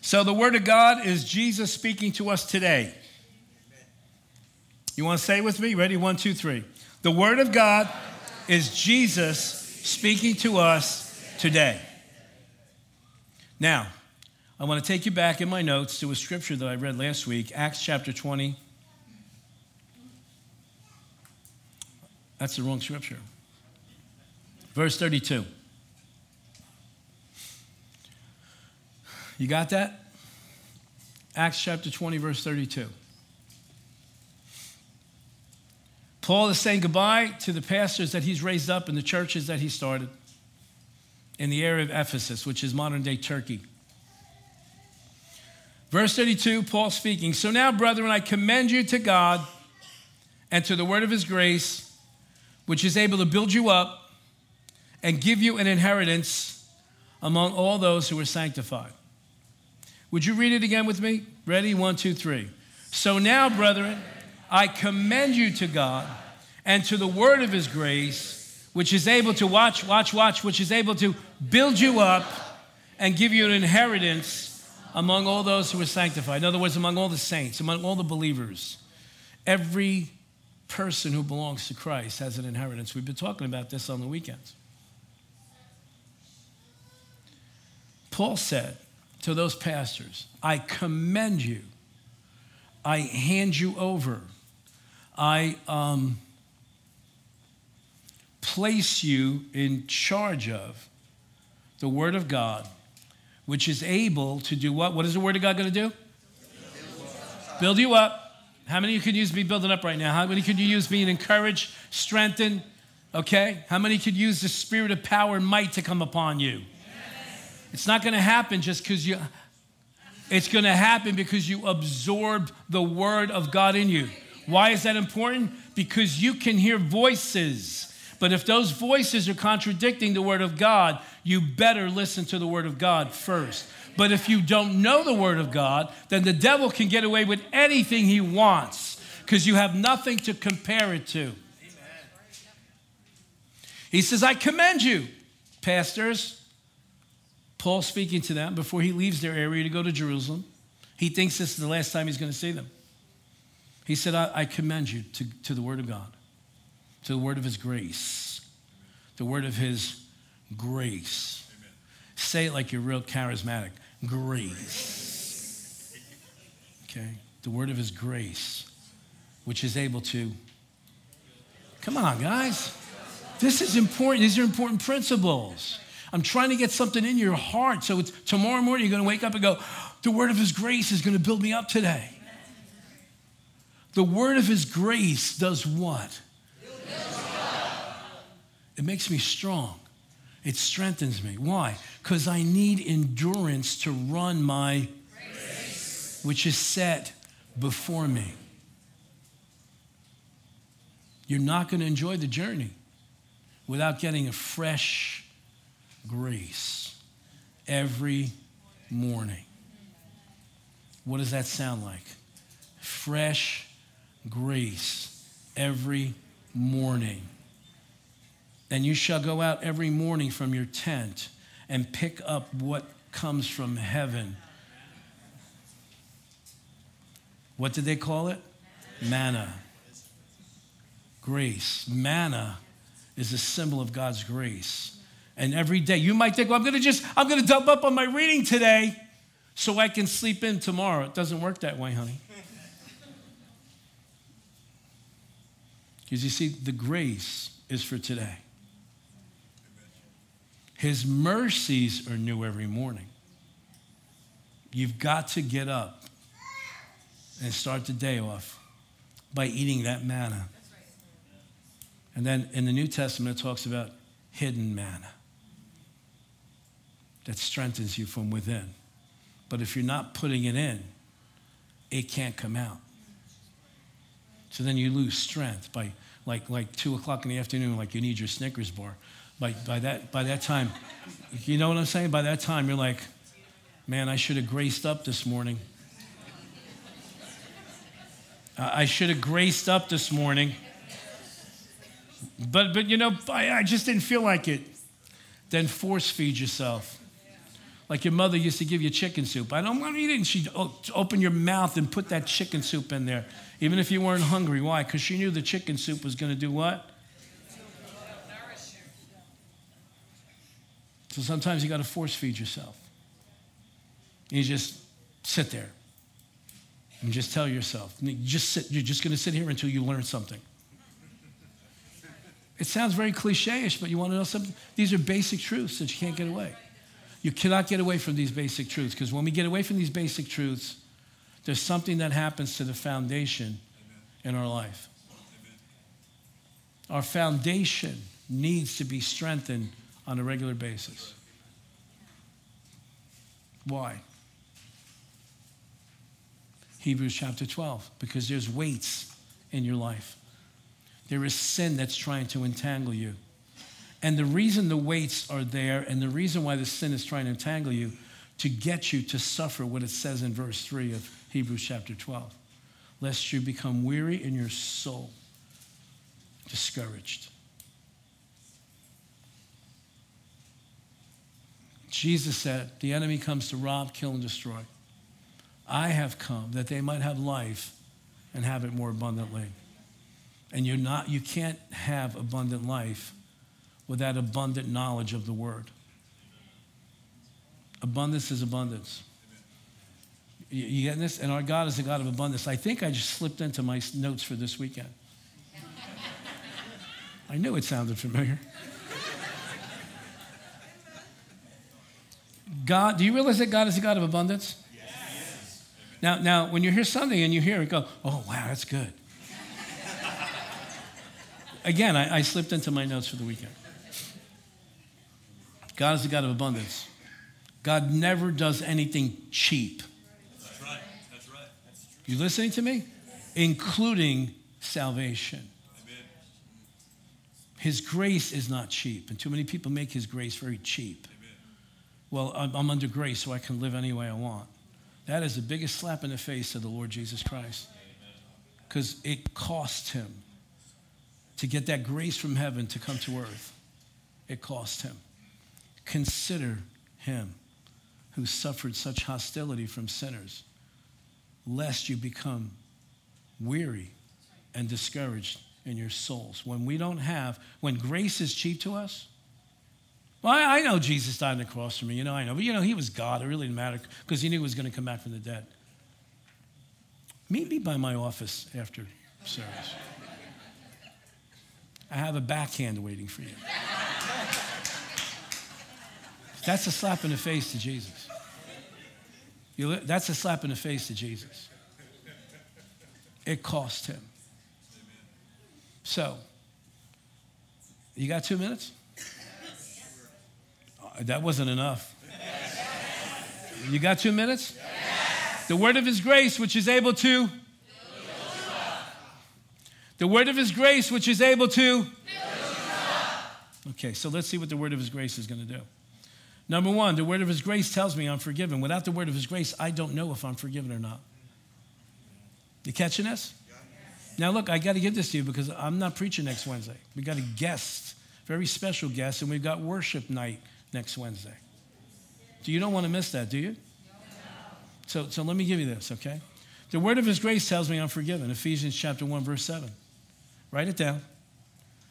So, the Word of God is Jesus speaking to us today. You want to say with me? Ready? One, two, three. The Word of God is Jesus speaking to us today. Now, I want to take you back in my notes to a scripture that I read last week, Acts chapter 20. That's the wrong scripture. Verse 32. You got that? Acts chapter 20, verse 32. Paul is saying goodbye to the pastors that he's raised up in the churches that he started in the area of Ephesus, which is modern day Turkey. Verse 32, Paul speaking. So now, brethren, I commend you to God and to the word of his grace, which is able to build you up and give you an inheritance among all those who are sanctified. Would you read it again with me? Ready? One, two, three. So now, brethren, I commend you to God and to the word of his grace, which is able to watch, watch, watch, which is able to build you up and give you an inheritance among all those who are sanctified. In other words, among all the saints, among all the believers. Every person who belongs to Christ has an inheritance. We've been talking about this on the weekends. Paul said, to those pastors I commend you, I hand you over, I um, place you in charge of the Word of God, which is able to do what? What is the Word of God going to do? Build you up How many could use me building up right now? How many could you use being encouraged, strengthened? Okay? How many could use the spirit of power and might to come upon you? Yes. It's not going to happen just because you, it's going to happen because you absorb the word of God in you. Why is that important? Because you can hear voices. But if those voices are contradicting the word of God, you better listen to the word of God first. But if you don't know the word of God, then the devil can get away with anything he wants because you have nothing to compare it to. He says, I commend you, pastors. Paul speaking to them before he leaves their area to go to Jerusalem. He thinks this is the last time he's going to see them. He said, I, I commend you to, to the Word of God, to the Word of His grace, the Word of His grace. Amen. Say it like you're real charismatic grace. Okay? The Word of His grace, which is able to. Come on, guys. This is important. These are important principles. I'm trying to get something in your heart. So it's tomorrow morning you're going to wake up and go, the word of his grace is going to build me up today. The word of his grace does what? It makes me strong. It strengthens me. Why? Because I need endurance to run my race, which is set before me. You're not going to enjoy the journey without getting a fresh grace every morning. What does that sound like? Fresh grace every morning. And you shall go out every morning from your tent and pick up what comes from heaven. What did they call it? Manna. Grace. Manna is a symbol of God's grace. And every day, you might think, well, I'm to just, I'm to dump up on my reading today so I can sleep in tomorrow. It doesn't work that way, honey. Because you see, the grace is for today. His mercies are new every morning. You've got to get up and start the day off by eating that manna. And then in the New Testament, it talks about hidden manna that strengthens you from within. But if you're not putting it in, it can't come out. So then you lose strength by like, like two o'clock in the afternoon, like you need your Snickers bar. By, by, that, by that time, you know what I'm saying? By that time, you're like, man, I should have graced up this morning. I should have graced up this morning. But, but you know, I, I just didn't feel like it. Then force feed yourself. Like your mother used to give you chicken soup. I don't want to eat it. And she'd open your mouth and put that chicken soup in there, even if you weren't hungry. Why? Because she knew the chicken soup was going to do what? So sometimes you got to force feed yourself. You just sit there and just tell yourself, you just sit, you're just going to sit here until you learn something. It sounds very cliche ish, but you want to know something? These are basic truths that you can't get away. You cannot get away from these basic truths because when we get away from these basic truths, there's something that happens to the foundation in our life. Our foundation needs to be strengthened on a regular basis. Why? Hebrews chapter 12, because there's weights in your life. There is sin that's trying to entangle you. And the reason the weights are there and the reason why the sin is trying to entangle you to get you to suffer what it says in verse 3 of Hebrews chapter 12 lest you become weary in your soul, discouraged. Jesus said, The enemy comes to rob, kill, and destroy. I have come that they might have life and have it more abundantly. And you're not, you can't have abundant life without abundant knowledge of the word. Abundance is abundance. You, you getting this? And our God is a God of abundance. I think I just slipped into my notes for this weekend. I knew it sounded familiar. God, do you realize that God is a God of abundance? Yes. Now, now, when you hear something and you hear it, go, oh, wow, that's good. Again, I, I slipped into my notes for the weekend. God is a God of abundance. God never does anything cheap. That's right. That's right. That's true. You listening to me? Including salvation. Amen. His grace is not cheap, and too many people make His grace very cheap. Well, I'm under grace, so I can live any way I want. That is the biggest slap in the face of the Lord Jesus Christ. Because it cost him to get that grace from heaven to come to earth. It cost him. Consider him who suffered such hostility from sinners, lest you become weary and discouraged in your souls. When we don't have, when grace is cheap to us, well, I, know Jesus died on the cross for me. You know, I know. But, you know, he was God. It really didn't matter because he knew he was going to come back from the dead. Meet me by my office after service. I have a backhand waiting for you. That's a slap in the face to Jesus. You, that's a slap in the face to Jesus. It cost him. So, you got two minutes? That wasn't enough. You got two minutes? The word of his grace, which is able to. The word of his grace, which is able to. Okay, so let's see what the word of his grace is going to do. Number one, the word of his grace tells me I'm forgiven. Without the word of his grace, I don't know if I'm forgiven or not. You catching this? Now, look, I got to give this to you because I'm not preaching next Wednesday. We got a guest, very special guest, and we've got worship night next Wednesday. Do you don't want to miss that, do you? So, so let me give you this, okay? The word of his grace tells me I'm forgiven. Ephesians chapter 1, verse 7. Write it down.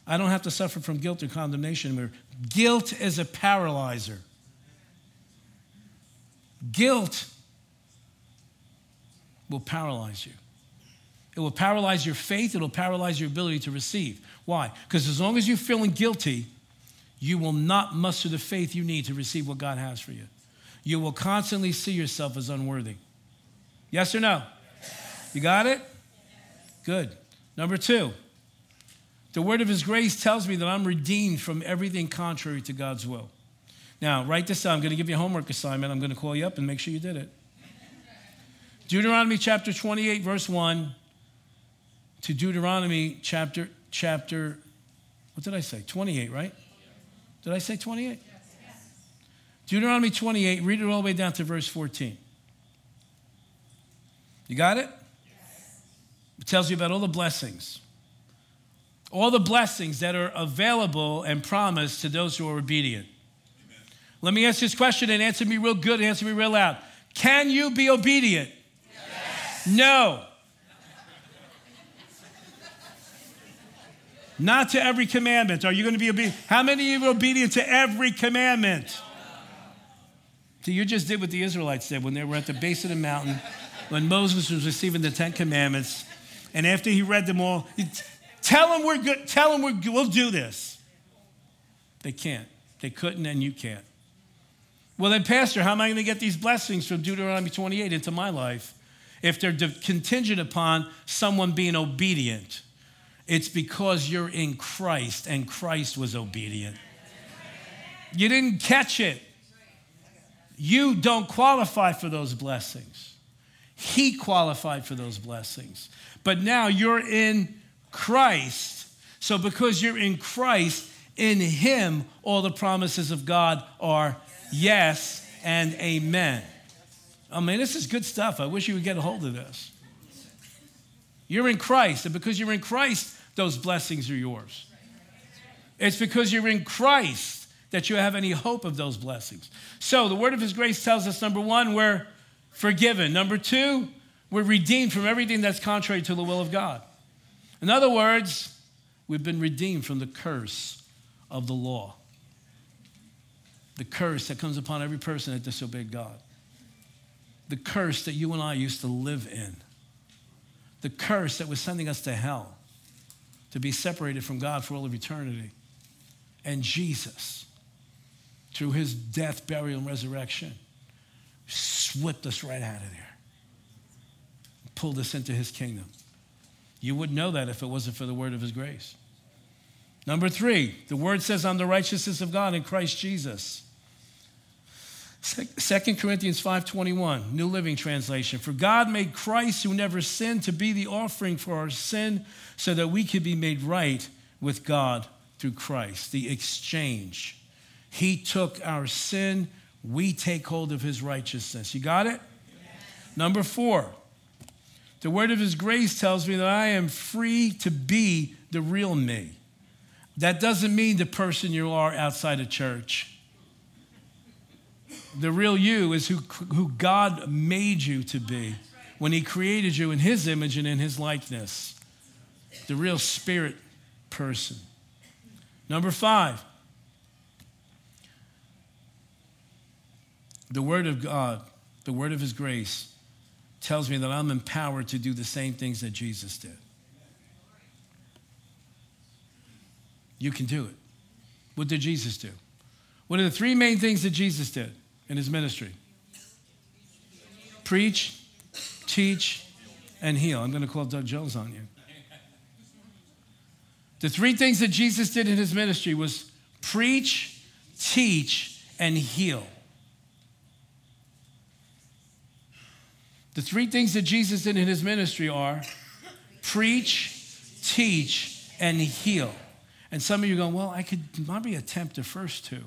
I don't have to suffer from guilt or condemnation. Where guilt is a paralyzer. Guilt will paralyze you. It will paralyze your faith. It'll paralyze your ability to receive. Why? Because as long as you're feeling guilty, you will not muster the faith you need to receive what God has for you. You will constantly see yourself as unworthy. Yes or no? You got it? Good. Number two, the word of his grace tells me that I'm redeemed from everything contrary to God's will. Now, write this down. I'm going to give you a homework assignment. I'm going to call you up and make sure you did it. Deuteronomy chapter 28, verse 1 to Deuteronomy chapter, chapter, what did I say? 28, right? Did I say 28? Deuteronomy 28, read it all the way down to verse 14. You got it? It tells you about all the blessings. All the blessings that are available and promised to those who are obedient. Let me ask this question and answer me real good, answer me real loud. Can you be obedient? No. Not to every commandment. Are you going to be obedient? How many of you are obedient to every commandment? See, you just did what the Israelites did when they were at the base of the mountain, when Moses was receiving the Ten Commandments, and after he read them all, tell them we're good. Tell them we're, we'll do this. They can't. They couldn't, and you can't. Well, then, Pastor, how am I going to get these blessings from Deuteronomy 28 into my life if they're contingent upon someone being obedient? It's because you're in Christ and Christ was obedient. You didn't catch it. You don't qualify for those blessings. He qualified for those blessings. But now you're in Christ. So because you're in Christ, in Him, all the promises of God are yes and amen. Oh, I mean, this is good stuff. I wish you would get a hold of this. You're in Christ, and because you're in Christ, those blessings are yours. It's because you're in Christ that you have any hope of those blessings. So, the word of His grace tells us number one, we're forgiven. Number two, we're redeemed from everything that's contrary to the will of God. In other words, we've been redeemed from the curse of the law, the curse that comes upon every person that disobeyed God, the curse that you and I used to live in, the curse that was sending us to hell to be separated from God for all of eternity. And Jesus, through his death, burial, and resurrection, swept us right out of there. pulled us into his kingdom. You wouldn't know that if it wasn't for the word of his grace. Number three, the word says, I'm the righteousness of God in Christ Jesus. 2 Corinthians 5:21, New Living Translation. For God made Christ who never sinned to be the offering for our sin so that we could be made right with God through Christ. The exchange. He took our sin, we take hold of his righteousness. You got it? Yes. Number 4. The word of his grace tells me that I am free to be the real me. That doesn't mean the person you are outside of church. The real you is who, who God made you to be when He created you in His image and in His likeness. The real spirit person. Number five, the Word of God, the Word of His grace, tells me that I'm empowered to do the same things that Jesus did. You can do it. What did Jesus do? What are the three main things that Jesus did in his ministry? Preach, teach, and heal. I'm going to call Doug Jones on you. The three things that Jesus did in his ministry was preach, teach, and heal. The three things that Jesus did in his ministry are preach, teach, and heal. And some of you are going, well, I could probably attempt the first two.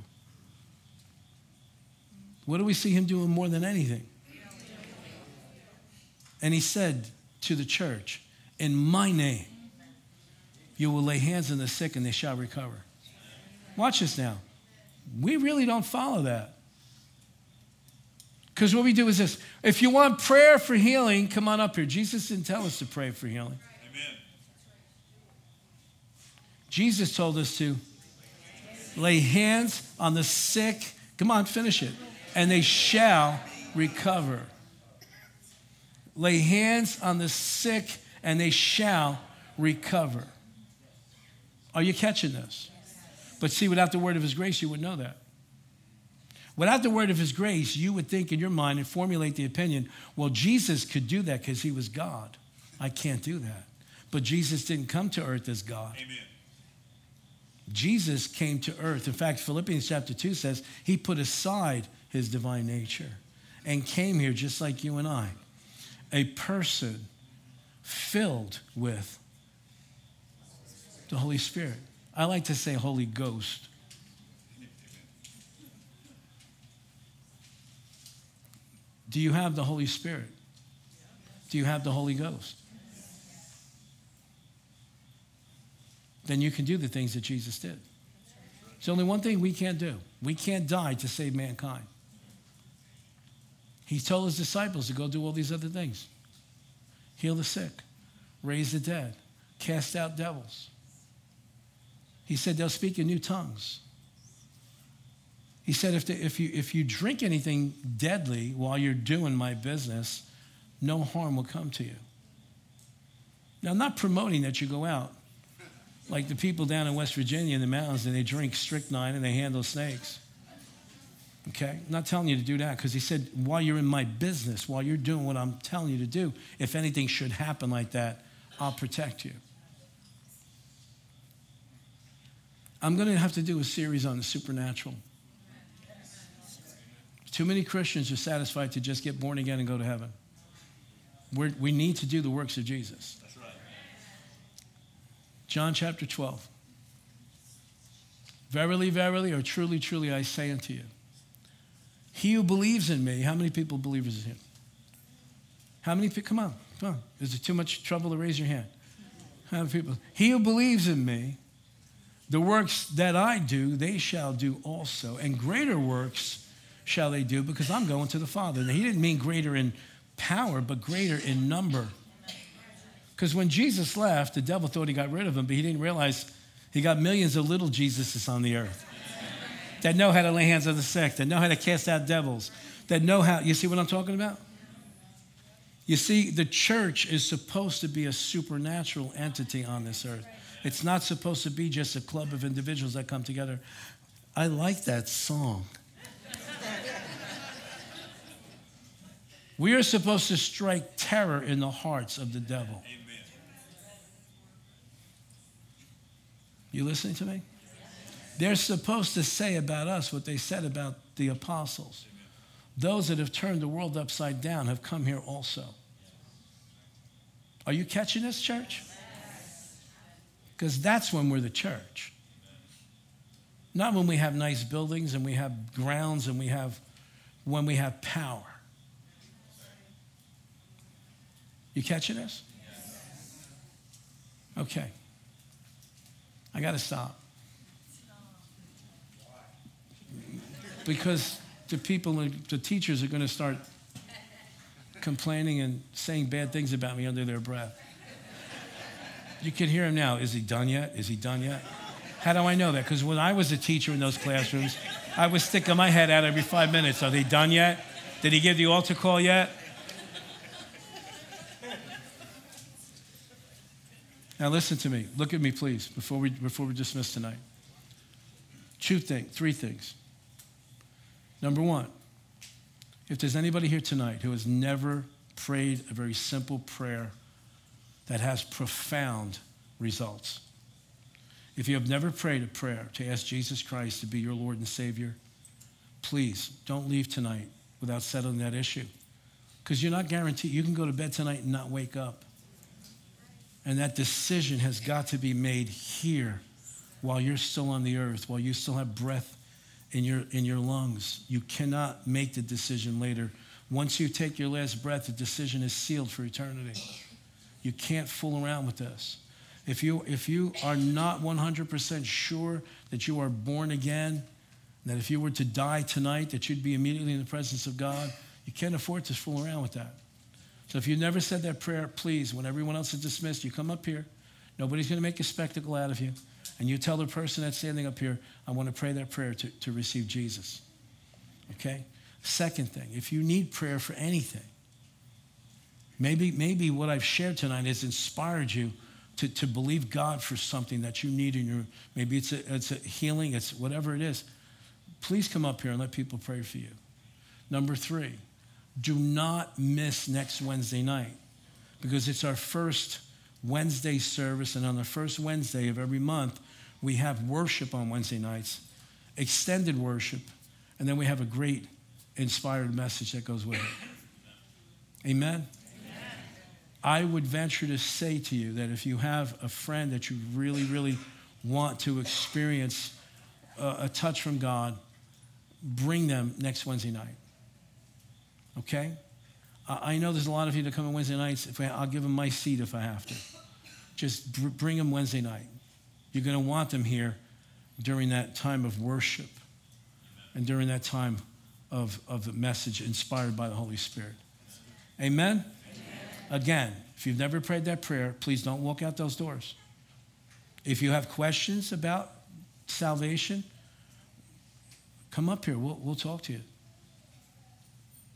What do we see him doing more than anything? And he said to the church, In my name, you will lay hands on the sick and they shall recover. Watch this now. We really don't follow that. Because what we do is this if you want prayer for healing, come on up here. Jesus didn't tell us to pray for healing. Amen. Jesus told us to lay hands on the sick. Come on, finish it. And they shall recover. Lay hands on the sick and they shall recover. Are you catching this? But see, without the word of his grace, you would know that. Without the word of his grace, you would think in your mind and formulate the opinion, well, Jesus could do that because he was God. I can't do that. But Jesus didn't come to earth as God. Amen. Jesus came to earth. In fact, Philippians chapter 2 says he put aside his divine nature and came here just like you and I, a person filled with the Holy Spirit. I like to say Holy Ghost. Do you have the Holy Spirit? Do you have the Holy Ghost? then you can do the things that Jesus did. There's only one thing we can't do we can't die to save mankind. He told his disciples to go do all these other things heal the sick, raise the dead, cast out devils. He said they'll speak in new tongues. He said, if, the, if, you, if you drink anything deadly while you're doing my business, no harm will come to you. Now, I'm not promoting that you go out like the people down in West Virginia in the mountains and they drink strychnine and they handle snakes. Okay? I'm not telling you to do that because he said, while you're in my business, while you're doing what I'm telling you to do, if anything should happen like that, I'll protect you. I'm going to have to do a series on the supernatural. Too many Christians are satisfied to just get born again and go to heaven. We're, we need to do the works of Jesus. John chapter 12. Verily, verily, or truly, truly, I say unto you, he who believes in me, how many people believers in him? How many people? Come on, come on. Is it too much trouble to raise your hand? How many people? He who believes in me, the works that I do, they shall do also. And greater works shall they do because I'm going to the Father. Now, he didn't mean greater in power, but greater in number. Because when Jesus left, the devil thought he got rid of him, but he didn't realize he got millions of little Jesuses on the earth that know how to lay hands on the sick, that know how to cast out devils, that know how. You see what I'm talking about? You see, the church is supposed to be a supernatural entity on this earth. It's not supposed to be just a club of individuals that come together. I like that song. We are supposed to strike terror in the hearts of the devil. Amen. You listening to me? They're supposed to say about us what they said about the apostles. Those that have turned the world upside down have come here also. Are you catching this, church? Because that's when we're the church. Not when we have nice buildings and we have grounds and we have, when we have power. You catching this? Okay. I got to stop. Because the people, the teachers are going to start complaining and saying bad things about me under their breath. You can hear him now. Is he done yet? Is he done yet? How do I know that? Because when I was a teacher in those classrooms, I was sticking my head out every five minutes. Are they done yet? Did he give the altar call yet? Now listen to me. Look at me, please, before we before we dismiss tonight. Two things, three things. Number one, if there's anybody here tonight who has never prayed a very simple prayer that has profound results, if you have never prayed a prayer to ask Jesus Christ to be your Lord and Savior, please don't leave tonight without settling that issue. Because you're not guaranteed. You can go to bed tonight and not wake up. And that decision has got to be made here while you're still on the earth, while you still have breath in your, in your lungs. You cannot make the decision later. Once you take your last breath, the decision is sealed for eternity. You can't fool around with this. If you, if you are not 100% sure that you are born again, that if you were to die tonight, that you'd be immediately in the presence of God, you can't afford to fool around with that. So if you've never said that prayer, please, when everyone else is dismissed, you come up here. Nobody's going to make a spectacle out of you. And you tell the person that's standing up here, I want to pray that prayer to, to receive Jesus. Okay? Second thing, if you need prayer for anything, maybe, maybe what I've shared tonight has inspired you to, to believe God for something that you need in your, maybe it's a, it's a healing, it's whatever it is. Please come up here and let people pray for you. Number three, do not miss next Wednesday night because it's our first Wednesday service. And on the first Wednesday of every month, we have worship on Wednesday nights, extended worship, and then we have a great inspired message that goes with it. Amen? Amen? I would venture to say to you that if you have a friend that you really, really want to experience a, a touch from God, bring them next Wednesday night. Okay? I know there's a lot of you that come on Wednesday nights. If I, I'll give them my seat if I have to. Just br- bring them Wednesday night. You're going to want them here during that time of worship and during that time of, of the message inspired by the Holy Spirit. Amen? Amen? Again, if you've never prayed that prayer, please don't walk out those doors. If you have questions about salvation, come up here. We'll, we'll talk to you.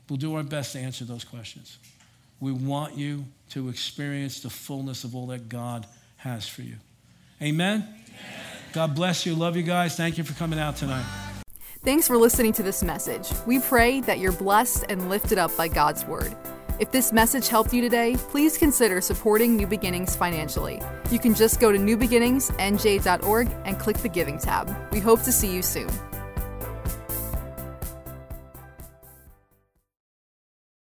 We'll do our best to answer those questions. We want you to experience the fullness of all that God has for you. Amen? Amen? God bless you. Love you guys. Thank you for coming out tonight. Thanks for listening to this message. We pray that you're blessed and lifted up by God's Word. If this message helped you today, please consider supporting New Beginnings financially. You can just go to newbeginningsnj.org and click the Giving tab. We hope to see you soon.